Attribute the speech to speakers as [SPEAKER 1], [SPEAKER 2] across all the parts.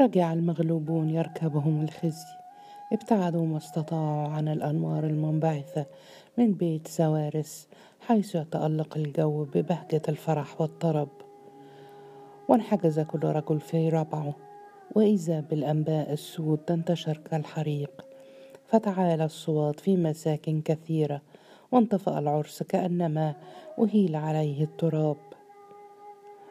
[SPEAKER 1] رجع المغلوبون يركبهم الخزي. ابتعدوا ما استطاعوا عن الأنوار المنبعثة من بيت سوارس حيث يتألق الجو ببهجة الفرح والطرب. وانحجز كل رجل في ربعه. وإذا بالأنباء السود تنتشر كالحريق فتعالى الصوات في مساكن كثيرة وانطفأ العرس كأنما أهيل عليه التراب.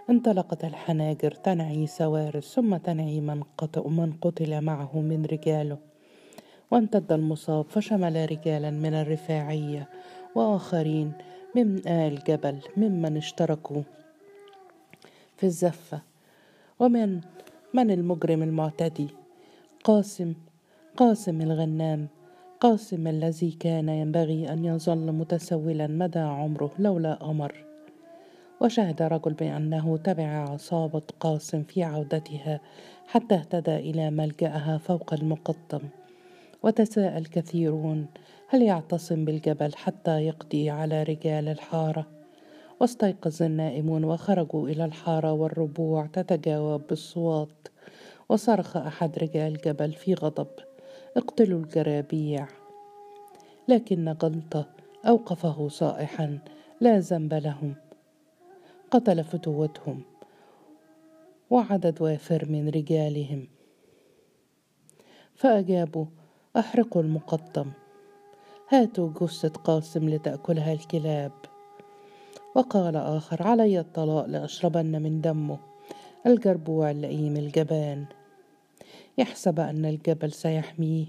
[SPEAKER 1] انطلقت الحناجر تنعي سوارس ثم تنعي من قتل, من قتل معه من رجاله. وامتد المصاب فشمل رجالا من الرفاعية وآخرين من آل جبل ممن اشتركوا في الزفة. ومن من المجرم المعتدي؟ قاسم قاسم الغنام. قاسم الذي كان ينبغي أن يظل متسولا مدى عمره لولا أمر. وشهد رجل بأنه تبع عصابة قاسم في عودتها حتى اهتدى إلى ملجأها فوق المقطم. وتساءل كثيرون هل يعتصم بالجبل حتى يقضي على رجال الحارة؟ واستيقظ النائمون وخرجوا إلى الحارة والربوع تتجاوب بالصوات وصرخ أحد رجال الجبل في غضب اقتلوا الجرابيع. لكن غلطة أوقفه صائحا لا ذنب لهم. قتل فتوتهم وعدد وافر من رجالهم. فأجابوا أحرقوا المقطم. هاتوا جثة قاسم لتأكلها الكلاب. وقال آخر علي الطلاق لأشربن من دمه. الجربوع اللئيم الجبان. يحسب أن الجبل سيحميه.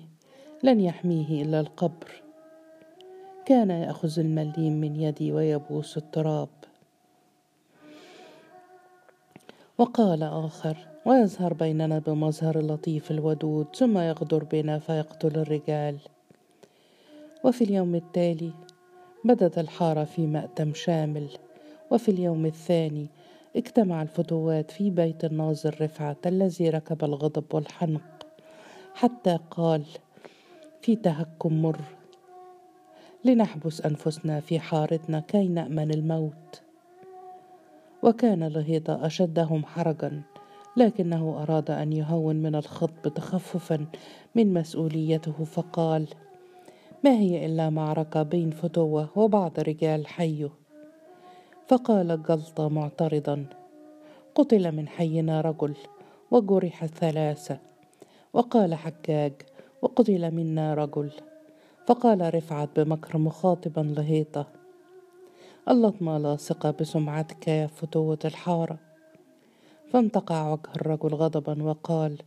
[SPEAKER 1] لن يحميه إلا القبر. كان يأخذ المليم من يدي ويبوس التراب. وقال آخر ويظهر بيننا بمظهر اللطيف الودود ثم يغدر بنا فيقتل الرجال. وفي اليوم التالي بدت الحارة في مأتم شامل. وفي اليوم الثاني اجتمع الفتوات في بيت الناظر رفعت الذي ركب الغضب والحنق حتى قال في تهكم مر لنحبس أنفسنا في حارتنا كي نأمن الموت. وكان لهيطة أشدهم حرجا لكنه أراد أن يهون من الخطب تخففا من مسؤوليته فقال ما هي إلا معركة بين فتوة وبعض رجال حيه فقال جلطة معترضا قتل من حينا رجل وجرح ثلاثة وقال حجاج وقتل منا رجل. فقال رفعت بمكر مخاطبا لهيطة اللطمة لاصقة بسمعتك يا فتوة الحارة. فانتقع وجه الرجل غضبا وقال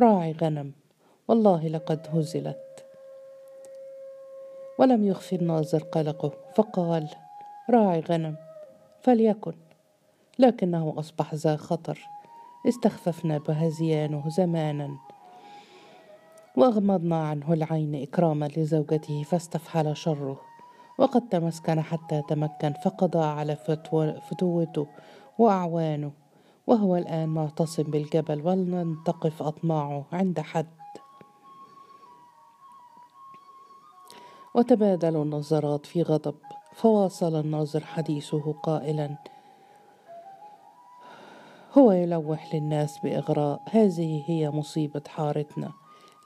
[SPEAKER 1] راعي غنم والله لقد هزلت. ولم يخفي الناظر قلقه فقال راعي غنم فليكن. لكنه أصبح ذا خطر استخففنا بهزيانه زمانا. وأغمضنا عنه العين إكراما لزوجته فاستفحل شره. وقد تمسكن حتى تمكن فقضى على فتوته وأعوانه. وهو الآن معتصم بالجبل ولن تقف أطماعه عند حد. وتبادلوا النظرات في غضب فواصل الناظر حديثه قائلا هو يلوح للناس بإغراء هذه هي مصيبة حارتنا.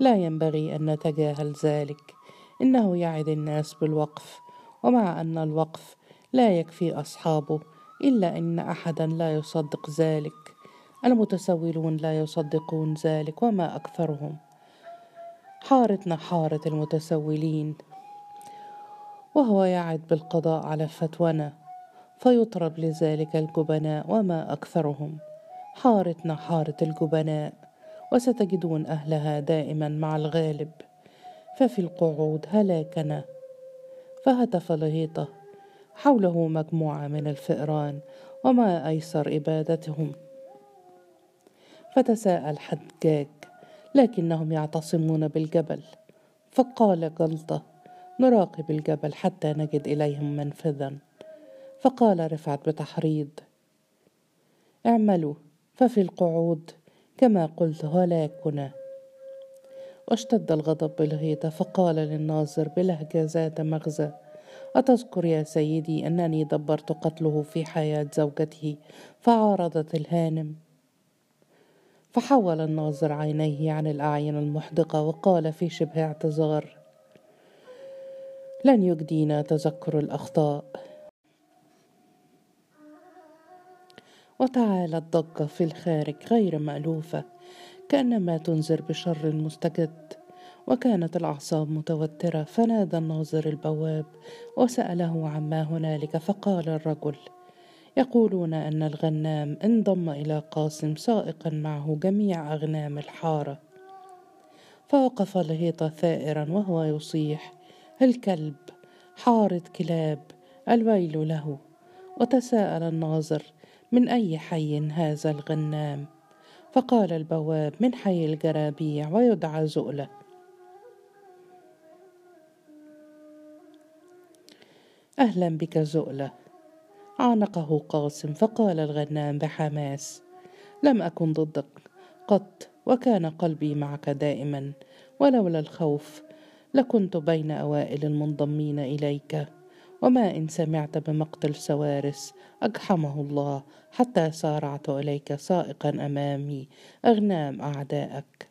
[SPEAKER 1] لا ينبغي أن نتجاهل ذلك. إنه يعد الناس بالوقف. ومع أن الوقف لا يكفي أصحابه إلا إن احدا لا يصدق ذلك. المتسولون لا يصدقون ذلك وما أكثرهم. حارتنا حارة المتسولين وهو يعد بالقضاء على فتونا فيطرب لذلك الجبناء وما أكثرهم. حارتنا حارة الجبناء وستجدون أهلها دائما مع الغالب. ففي القعود هلاكنا. فهتف لهيطة حوله مجموعة من الفئران وما أيسر إبادتهم. فتساءل حجاج لكنهم يعتصمون بالجبل. فقال جلطة نراقب الجبل حتى نجد إليهم منفذا. فقال رفعت بتحريض اعملوا ففي القعود كما قلت هلاكنا. واشتد الغضب بالغيطة فقال للناظر بلهجة ذات مغزى أتذكر يا سيدي أنني دبرت قتله في حياة زوجته فعارضت الهانم. فحول الناظر عينيه عن الأعين المحدقة وقال في شبه اعتذار لن يجدينا تذكر الأخطاء. وتعالت ضجة في الخارج غير مألوفة. كأنما تنذر بشر مستجد. وكانت الأعصاب متوترة فنادى الناظر البواب وسأله عما هنالك فقال الرجل يقولون أن الغنام انضم إلى قاسم سائقا معه جميع أغنام الحارة. فوقف الهيط ثائرا وهو يصيح الكلب حارة كلاب الويل له. وتساءل الناظر من أي حي هذا الغنام؟ فقال البواب من حي الجرابيع ويدعى زؤلة. أهلا بك زؤلة. عانقه قاسم فقال الغنام بحماس. لم أكن ضدك. قط وكان قلبي معك دائما. ولولا الخوف لكنت بين أوائل المنضمين إليك. وما إن سمعت بمقتل سوارس أجحمه الله حتى سارعت إليك سائقا أمامي أغنام أعدائك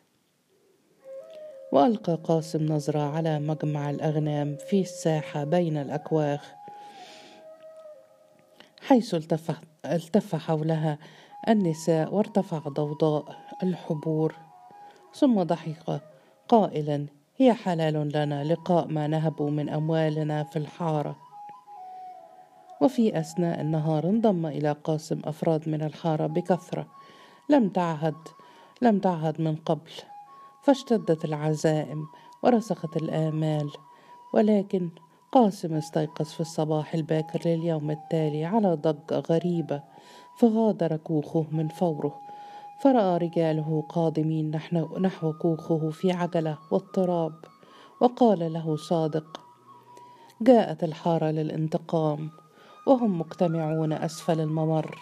[SPEAKER 1] وألقى قاسم نظرة على مجمع الأغنام في الساحة بين الأكواخ حيث التف, التف حولها النساء وارتفع ضوضاء الحبور. ثم ضحك قائلا هي حلال لنا لقاء ما نهبوا من أموالنا في الحارة. وفي أثناء النهار انضم إلى قاسم أفراد من الحارة بكثرة. لم تعهد لم تعهد من قبل. فاشتدت العزائم ورسخت الآمال. ولكن قاسم استيقظ في الصباح الباكر لليوم التالي على ضجة غريبة فغادر كوخه من فوره. فرأى رجاله قادمين نحو كوخه في عجلة واضطراب وقال له صادق جاءت الحارة للانتقام. وهم مجتمعون أسفل الممر.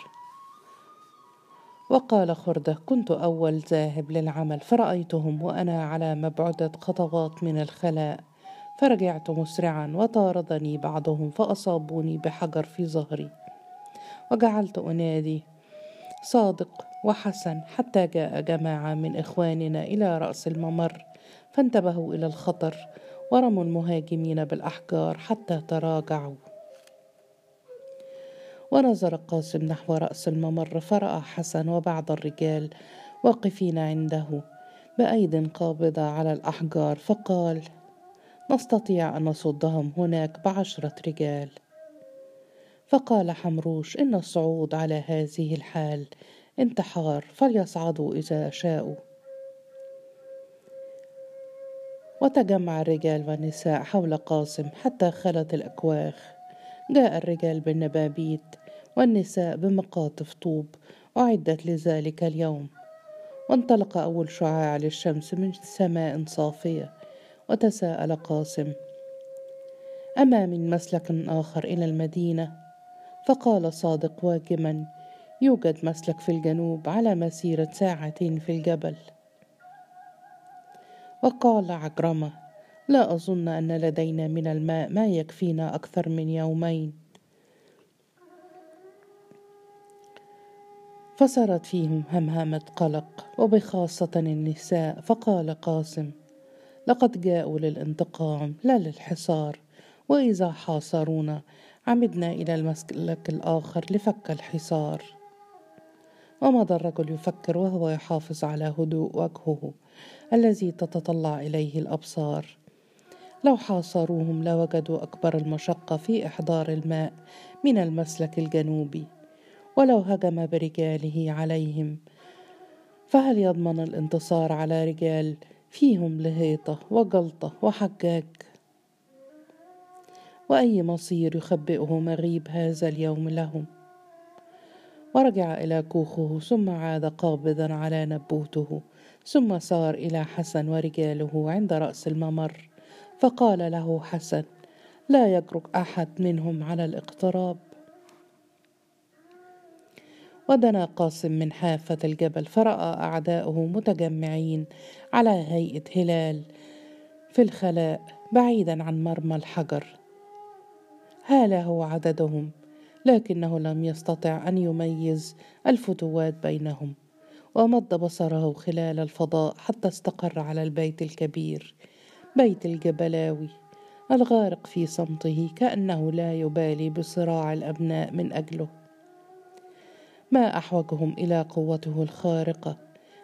[SPEAKER 1] وقال خردة كنت أول ذاهب للعمل فرأيتهم وأنا على مبعدة خطوات من الخلاء. فرجعت مسرعا وطاردني بعضهم فأصابوني بحجر في ظهري. وجعلت أنادي صادق وحسن حتى جاء جماعة من إخواننا إلى رأس الممر فانتبهوا إلى الخطر ورموا المهاجمين بالأحجار حتى تراجعوا. ونظر قاسم نحو رأس الممر فرأى حسن وبعض الرجال واقفين عنده بأيد قابضة على الأحجار فقال نستطيع أن نصدهم هناك بعشرة رجال. فقال حمروش إن الصعود على هذه الحال انتحار فليصعدوا إذا شاءوا. وتجمع الرجال والنساء حول قاسم حتى خلت الأكواخ جاء الرجال بالنبابيت والنساء بمقاطف طوب أعدت لذلك اليوم. وانطلق أول شعاع للشمس من سماء صافية وتساءل قاسم أما من مسلك آخر إلى المدينة؟ فقال صادق واجما يوجد مسلك في الجنوب على مسيرة ساعتين في الجبل. وقال عجرمة لا أظن أن لدينا من الماء ما يكفينا أكثر من يومين. فصارت فيهم همهمة قلق وبخاصة النساء فقال قاسم لقد جاءوا للانتقام لا للحصار وإذا حاصرونا عمدنا إلى المسلك الآخر لفك الحصار. ومضى الرجل يفكر وهو يحافظ على هدوء وجهه الذي تتطلع إليه الأبصار. لو حاصروهم لوجدوا أكبر المشقة في إحضار الماء من المسلك الجنوبي ولو هجم برجاله عليهم. فهل يضمن الانتصار على رجال فيهم لهيطة وجلطة وحجاج؟ وأي مصير يخبئه مغيب هذا اليوم لهم؟ ورجع إلى كوخه ثم عاد قابضا على نبوته ثم سار إلى حسن ورجاله عند رأس الممر. فقال له حسن لا يجرؤ أحد منهم على الاقتراب. ودنا قاسم من حافة الجبل فرأى أعداؤه متجمعين على هيئة هلال في الخلاء بعيدا عن مرمى الحجر. هو عددهم لكنه لم يستطع أن يميز الفتوات بينهم ومد بصره خلال الفضاء حتى استقر على البيت الكبير. بيت الجبلاوي. الغارق في صمته كأنه لا يبالي بصراع الأبناء من أجله. ما أحوجهم إلى قوته الخارقة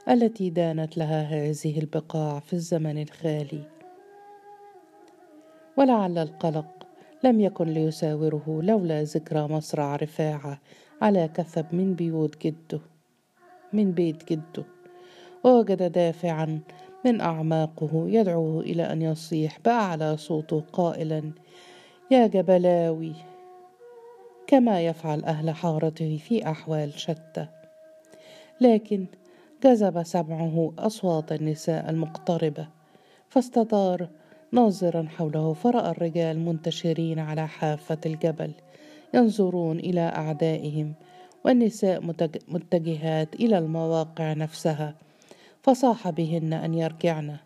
[SPEAKER 1] التي دانت لها هذه البقاع في الزمن الخالي. ولعل القلق لم يكن ليساوره لولا ذكرى مصرع رفاعة على كثب من بيوت جده من بيت جده. ووجد دافعا من أعماقه يدعوه إلى أن يصيح باعلى صوته قائلا يا جبلاوي كما يفعل أهل حارته في أحوال شتى. لكن جذب سمعه أصوات النساء المقتربة فاستدار ناظرا حوله فرأى الرجال منتشرين على حافة الجبل ينظرون إلى أعدائهم والنساء متجهات إلى المواقع نفسها. فصاح بهن أن يرجعن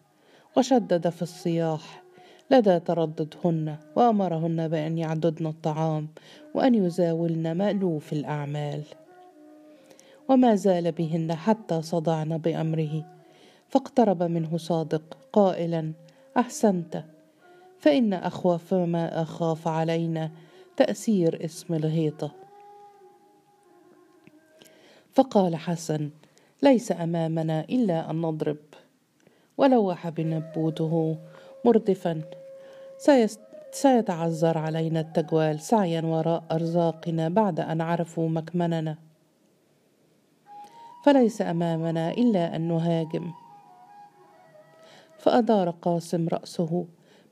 [SPEAKER 1] وشدد في الصياح. لدى ترددهن وأمرهن بأن يعددن الطعام وأن يزاولن مالوف الأعمال. وما زال بهن حتى صدعن بأمره. فاقترب منه صادق قائلا أحسنت. فإن اخوف ما أخاف علينا تاثير اسم الهيطة. فقال حسن ليس أمامنا إلا أن نضرب. ولوح بنبوته مردفا. سيتعذر علينا التجوال سعيا وراء أرزاقنا بعد أن عرفوا مكمننا. فليس أمامنا إلا أن نهاجم. فأدار قاسم رأسه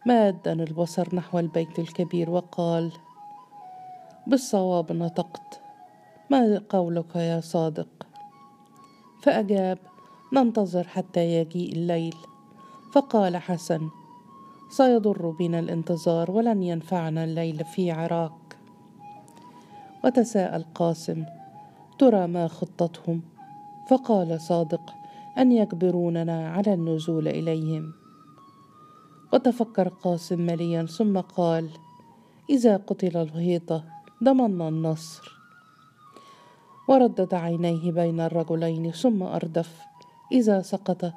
[SPEAKER 1] مادا البصر نحو البيت الكبير وقال بالصواب نطقت. ما قولك يا صادق؟ فأجاب ننتظر حتى يجيء الليل. فقال حسن سيضر بنا الانتظار ولن ينفعنا الليل في عراك. وتساءل قاسم ترى ما خطتهم؟ فقال صادق أن يجبروننا على النزول إليهم. وتفكر قاسم مليا ثم قال إذا قتل الهيطه ضمنا النصر. وردد عينيه بين الرجلين ثم أردف. إذا سقط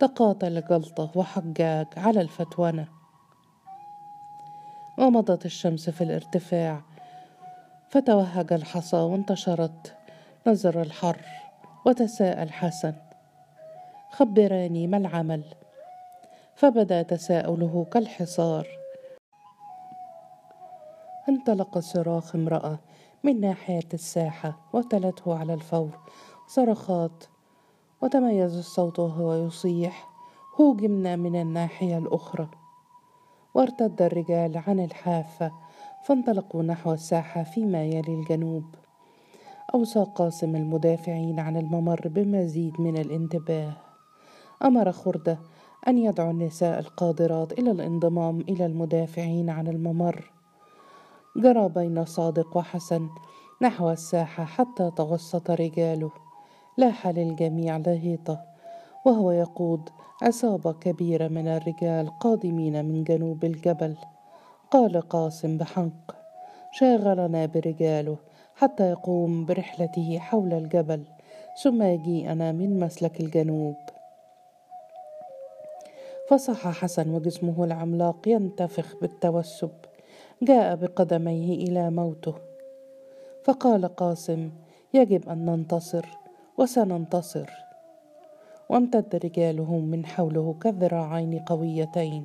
[SPEAKER 1] تقاتل جلطة وحجاج على الفتونه ومضت الشمس في الارتفاع فتوهج الحصى وانتشرت. نزر الحر وتساءل حسن. خبراني ما العمل؟ فبدا تساؤله كالحصار. انطلق صراخ امرأة من ناحية الساحة وتلته على الفور. صرخات وتميز الصوت وهو يصيح. هوجمنا من الناحية الأخرى. وارتد الرجال عن الحافة فانطلقوا نحو الساحة فيما يلي الجنوب. اوصى قاسم المدافعين عن الممر بمزيد من الانتباه. أمر خرده أن يدعو النساء القادرات إلى الانضمام إلى المدافعين عن الممر. جرى بين صادق وحسن نحو الساحة حتى توسط رجاله. لاح للجميع لهيطة وهو يقود عصابه كبيره من الرجال قادمين من جنوب الجبل. قال قاسم بحنق شاغلنا برجاله حتى يقوم برحلته حول الجبل ثم يجيئنا من مسلك الجنوب. فصح حسن وجسمه العملاق ينتفخ بالتوسب. جاء بقدميه إلى موته. فقال قاسم يجب أن ننتصر وسننتصر. وامتد رجاله من حوله كذراعين قويتين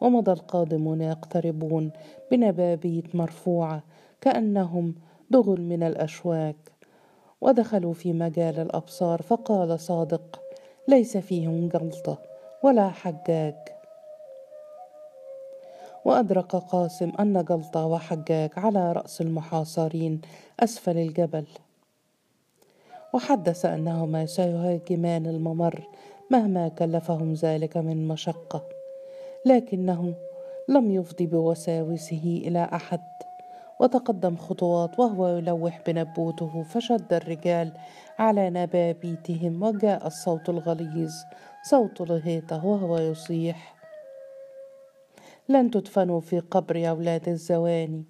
[SPEAKER 1] ومضى القادمون يقتربون بنبابيت مرفوعة كأنهم دغل من الأشواك. ودخلوا في مجال الأبصار فقال صادق ليس فيهم جلطة ولا حجاج. وأدرك قاسم أن جلطة وحجاج على رأس المحاصرين أسفل الجبل. وحدث أنهما سيهاجمان الممر مهما كلفهم ذلك من مشقة لكنه لم يفضي بوساوسه إلى أحد. وتقدم خطوات وهو يلوح بنبوته فشد الرجال على نبابيتهم وجاء الصوت الغليظ صوت الهيطة وهو يصيح لن تدفنوا في قبر أولاد الزواني.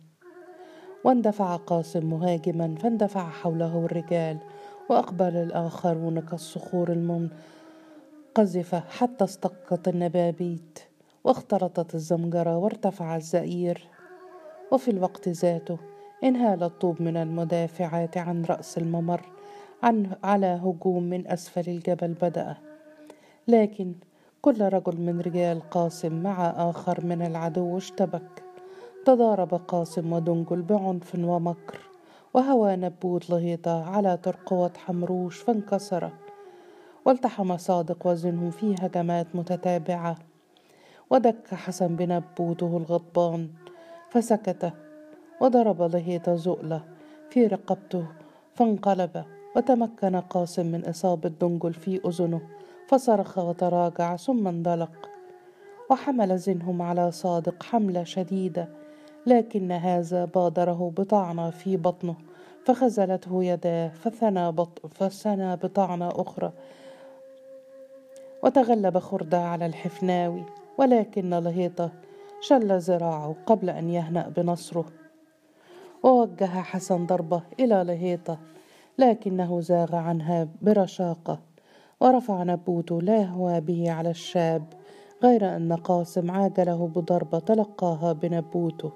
[SPEAKER 1] واندفع قاسم مهاجما فاندفع حوله الرجال وأقبل الآخرون كالصخور المنقذفة حتى استقت النبابيت واختلطت الزمجرة وارتفع الزئير. وفي الوقت ذاته انهال الطوب من المدافعات عن رأس الممر عن على هجوم من أسفل الجبل بدأ. لكن كل رجل من رجال قاسم مع آخر من العدو اشتبك. تضارب قاسم ودنجل بعنف ومكر وهوى نبوت لهيطة على ترقوة حمروش فانكسر. والتحم صادق وزنه في هجمات متتابعة. ودك حسن بنبوته الغضبان فسكت وضرب لهيطة زؤلة في رقبته فانقلب وتمكن قاسم من إصابة دنجل في أذنه. فصرخ وتراجع ثم انطلق وحمل زنهم على صادق حملة شديدة لكن هذا بادره بطعنة في بطنه فخزلته يداه فثنى, بط... فثنى بطعنة أخرى. وتغلب خردة على الحفناوي ولكن لهيطة شل ذراعه قبل أن يهنأ بنصره. ووجه حسن ضربة إلى لهيطة لكنه زاغ عنها برشاقة. ورفع نبوته لا هو به على الشاب غير أن قاسم عاجله بضربة تلقاها بنبوته.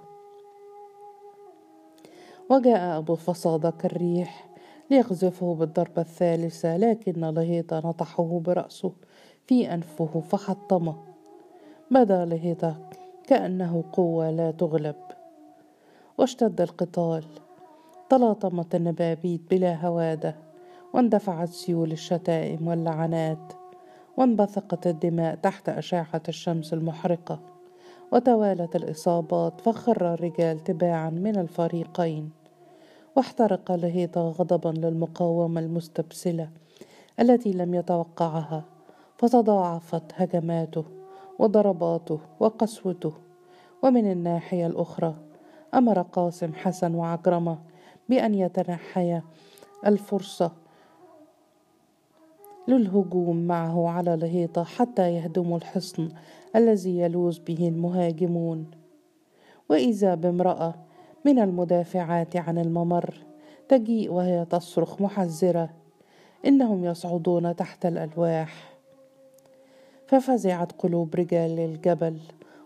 [SPEAKER 1] وجاء أبو فصادة كالريح ليقذفه بالضربة الثالثة لكن لهيطة نطحه برأسه في أنفه فحطمه. بدا لهيطة كأنه قوة لا تغلب. واشتد القتال تلاطمت النبابيت بلا هوادة. واندفعت سيول الشتائم واللعنات وانبثقت الدماء تحت أشعة الشمس المحرقة. وتوالت الإصابات فخر الرجال تباعا من الفريقين. واحترق لهيطة غضبا للمقاومة المستبسلة التي لم يتوقعها. فتضاعفت هجماته وضرباته وقسوته. ومن الناحية الأخرى أمر قاسم حسن وعكرمة بأن يتنحيا الفرصة للهجوم معه على الهيطة حتى يهدموا الحصن الذي يلوذ به المهاجمون. وإذا بامرأة من المدافعات عن الممر تجيء وهي تصرخ محذرة إنهم يصعدون تحت الألواح. ففزعت قلوب رجال الجبل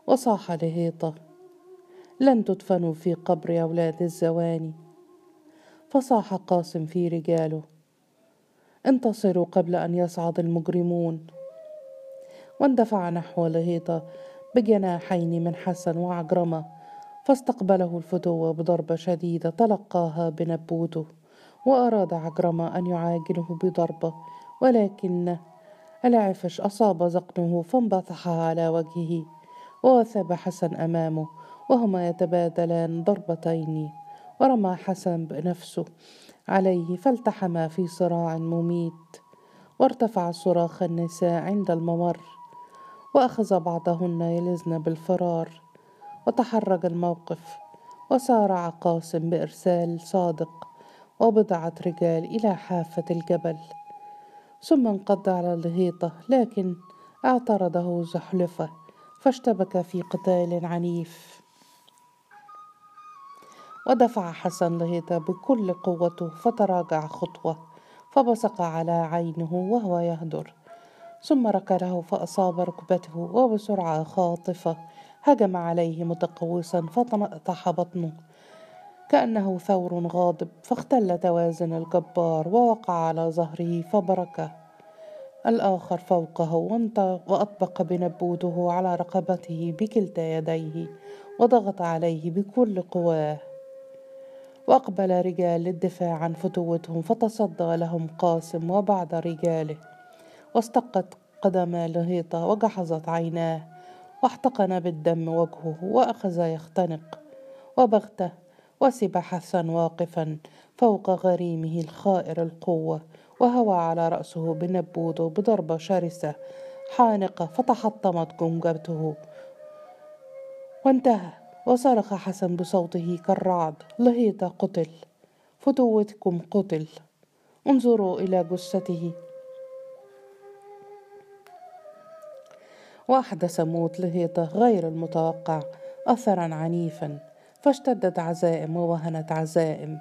[SPEAKER 1] وصاح لهيطة لن تدفنوا في قبر أولاد الزواني. فصاح قاسم في رجاله انتصروا قبل أن يصعد المجرمون. واندفع نحو لهيطة بجناحين من حسن وعجرمة فاستقبله الفتوة بضربة شديدة تلقاها بنبوته وأراد عجرمة أن يعاجله بضربة ولكن العفش أصاب ذقنه فانبطح على وجهه ووثب حسن أمامه وهما يتبادلان ضربتين ورمى حسن بنفسه. عليه فالتحما في صراع مميت وارتفع صراخ النساء عند الممر وأخذ بعضهن يلزن بالفرار وتحرج الموقف وسارع قاسم بإرسال صادق وبضعة رجال إلى حافة الجبل. ثم انقض على الهيطه لكن اعترضه زحلفة فاشتبك في قتال عنيف. ودفع حسن لهيطة بكل قوته فتراجع خطوة فبصق على عينه وهو يهدر. ثم ركله فأصاب ركبته وبسرعة خاطفة هجم عليه متقوسا فتنطح بطنه. كأنه ثور غاضب فاختل توازن الجبار ووقع على ظهره فبركه. الآخر فوقه وأطبق بنبوته على رقبته بكلتا يديه وضغط عليه بكل قواه. وأقبل رجال للدفاع عن فتوتهم فتصدى لهم قاسم وبعض رجاله. واستقت قدما لهيطة وجحظت عيناه واحتقن بالدم وجهه وأخذ يختنق. وبغته وسب حسن واقفا فوق غريمه الخائر القوة وهوى على رأسه بنبوته بضربة شرسة حانقة فتحطمت جمجمته. وانتهى. وصرخ حسن بصوته كالرعد لهيط قتل فتوتكم قتل انظروا إلى جثته. وأحدث موت لهيطة غير المتوقع أثرا عنيفا فاشتدت عزائم ووهنت عزائم.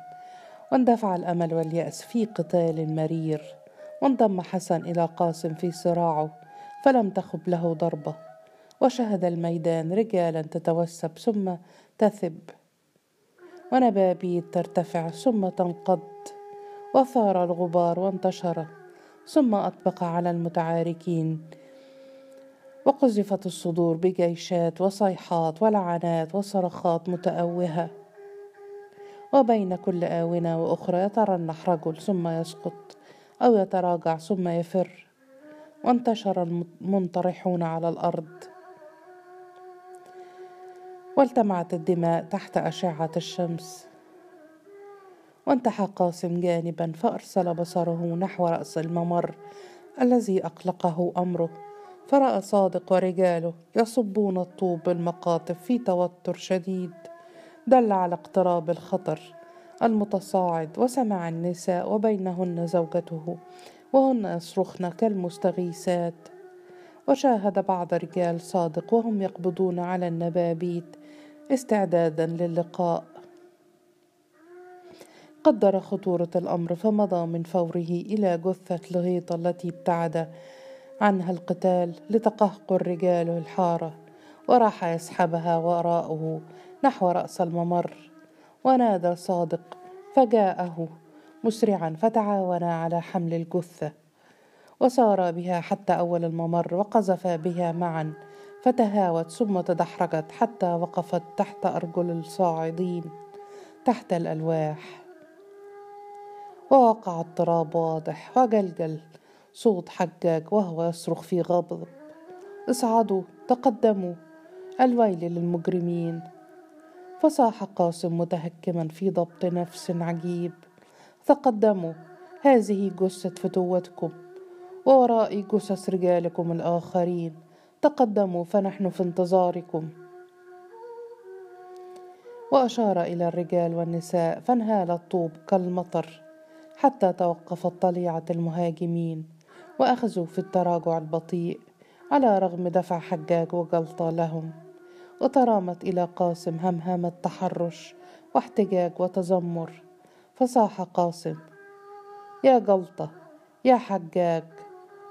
[SPEAKER 1] واندفع الأمل واليأس في قتال مرير وانضم حسن إلى قاسم في صراعه فلم تخب له ضربة. وشهد الميدان رجالا تتوسب ثم تثب. ونبابيت ترتفع ثم تنقض. وثار الغبار وانتشر ثم أطبق على المتعاركين. وقذفت الصدور بجيشات وصيحات ولعنات وصرخات متأوهة. وبين كل آونة وأخرى يترنح رجل ثم يسقط أو يتراجع ثم يفر. وانتشر المنطرحون على الأرض. والتمعت الدماء تحت أشعة الشمس. وانتحى قاسم جانبا فأرسل بصره نحو رأس الممر الذي أقلقه أمره. فرأى صادق ورجاله يصبون الطوب بالمقاطف في توتر شديد. دل على اقتراب الخطر المتصاعد وسمع النساء وبينهن زوجته وهن يصرخن كالمستغيثات. وشاهد بعض رجال صادق وهم يقبضون على النبابيت استعدادا للقاء. قدر خطورة الأمر فمضى من فوره إلى جثة لغيطة التي ابتعد عنها القتال لتقهقر رجاله الحارة وراح يسحبها وراءه نحو رأس الممر. ونادى صادق فجاءه مسرعا فتعاونا على حمل الجثة وسارا بها حتى أول الممر وقذفا بها معا. فتهاوت ثم تدحرجت حتى وقفت تحت أرجل الصاعدين تحت الألواح. ووقع التراب واضح وجلجل صوت حجاج وهو يصرخ في غضب. اصعدوا تقدموا الويل للمجرمين. فصاح قاسم متهكما في ضبط نفس عجيب. تقدموا هذه جثة فتوتكم وورائي جثث رجالكم الآخرين. تقدموا فنحن في انتظاركم. وأشار إلى الرجال والنساء فانهال الطوب كالمطر حتى توقفت طليعة المهاجمين وأخذوا في التراجع البطيء على رغم دفع حجاج وجلطة لهم. وترامت إلى قاسم همهمة تحرش واحتجاج وتذمر. فصاح قاسم يا جلطة يا حجاج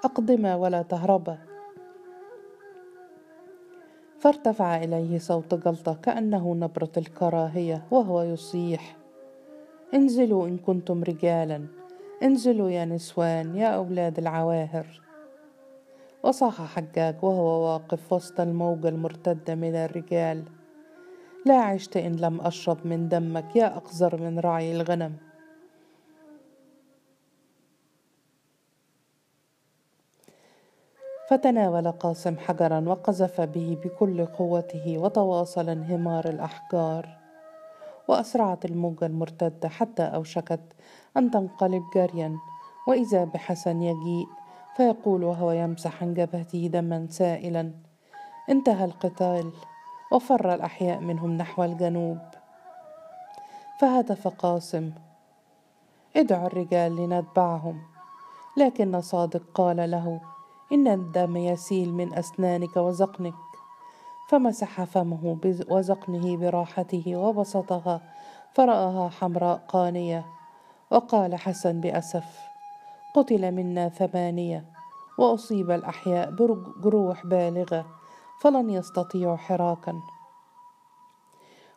[SPEAKER 1] أقدما ولا تهربا فارتفع إليه صوت جلطة كأنه نبرة الكراهية وهو يصيح. انزلوا إن كنتم رجالا. انزلوا يا نسوان يا أولاد العواهر. وصاح حجاج وهو واقف وسط الموجة المرتدة من الرجال. لا عشت إن لم أشرب من دمك يا أقذر من رعي الغنم. فتناول قاسم حجرا وقذف به بكل قوته وتواصل انهمار الأحجار. وأسرعت الموجة المرتدة حتى أوشكت أن تنقلب جريا وإذا بحسن يجيء فيقول وهو يمسح عن جبهته دما سائلا انتهى القتال وفر الأحياء منهم نحو الجنوب. فهتف قاسم ادعوا الرجال لنتبعهم. لكن صادق قال له إن الدم يسيل من أسنانك وزقنك. فمسح فمه وزقنه براحته وبسطها فرآها حمراء قانية. وقال حسن بأسف قتل منا ثمانية وأصيب الأحياء بجروح بالغة فلن يستطيعوا حراكا.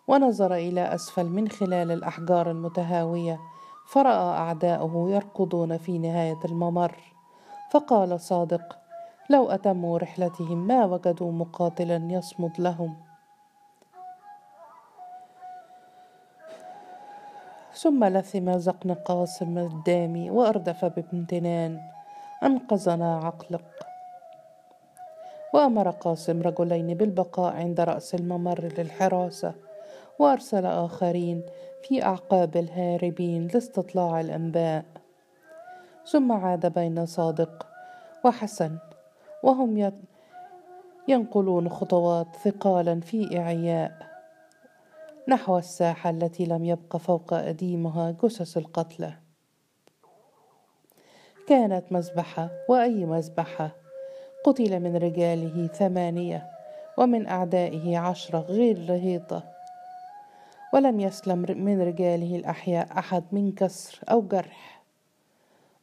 [SPEAKER 1] ونظر إلى أسفل من خلال الأحجار المتهاوية فرأى أعداؤه يركضون في نهاية الممر. فقال صادق لو أتموا رحلتهم ما وجدوا مقاتلا يصمد لهم. ثم لثم زقن قاسم الدامي وأردف بامتنان أنقذنا عقلق. وأمر قاسم رجلين بالبقاء عند رأس الممر للحراسة وأرسل آخرين في أعقاب الهاربين لاستطلاع الأنباء. ثم عاد بين صادق وحسن وهم ينقلون خطوات ثقالا في إعياء نحو الساحة التي لم يبق فوق أديمها جثث القتلى كانت مذبحة وأي مذبحة؟ قتل من رجاله ثمانية ومن أعدائه عشرة غير لهيطة ولم يسلم من رجاله الأحياء أحد من كسر أو جرح.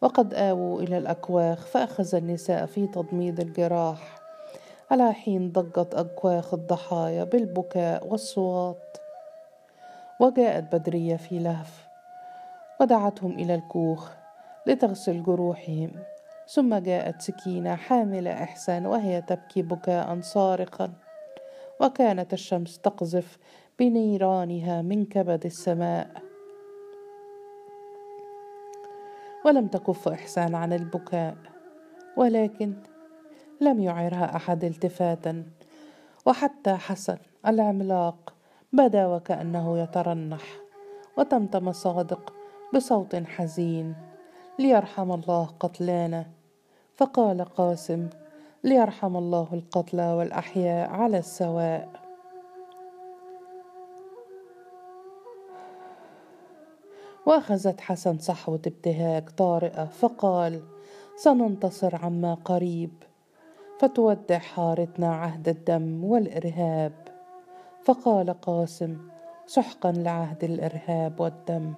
[SPEAKER 1] وقد آووا إلى الأكواخ فأخذ النساء في تضميد الجراح على حين ضجت أكواخ الضحايا بالبكاء والصوات وجاءت بدرية في لهف ودعتهم إلى الكوخ لتغسل جروحهم. ثم جاءت سكينة حاملة إحسان وهي تبكي بكاء صارخا. وكانت الشمس تقذف بنيرانها من كبد السماء. ولم تكف إحسان عن البكاء ولكن لم يعرها أحد التفاتا وحتى حسن العملاق بدا وكأنه يترنح وتمتم صادق بصوت حزين ليرحم الله قتلانا. فقال قاسم ليرحم الله القتلى والأحياء على السواء. وأخذت حسن صحوة ابتهاج طارئة فقال سننتصر عما قريب. فتودع حارتنا عهد الدم والإرهاب. فقال قاسم سحقا لعهد الإرهاب والدم.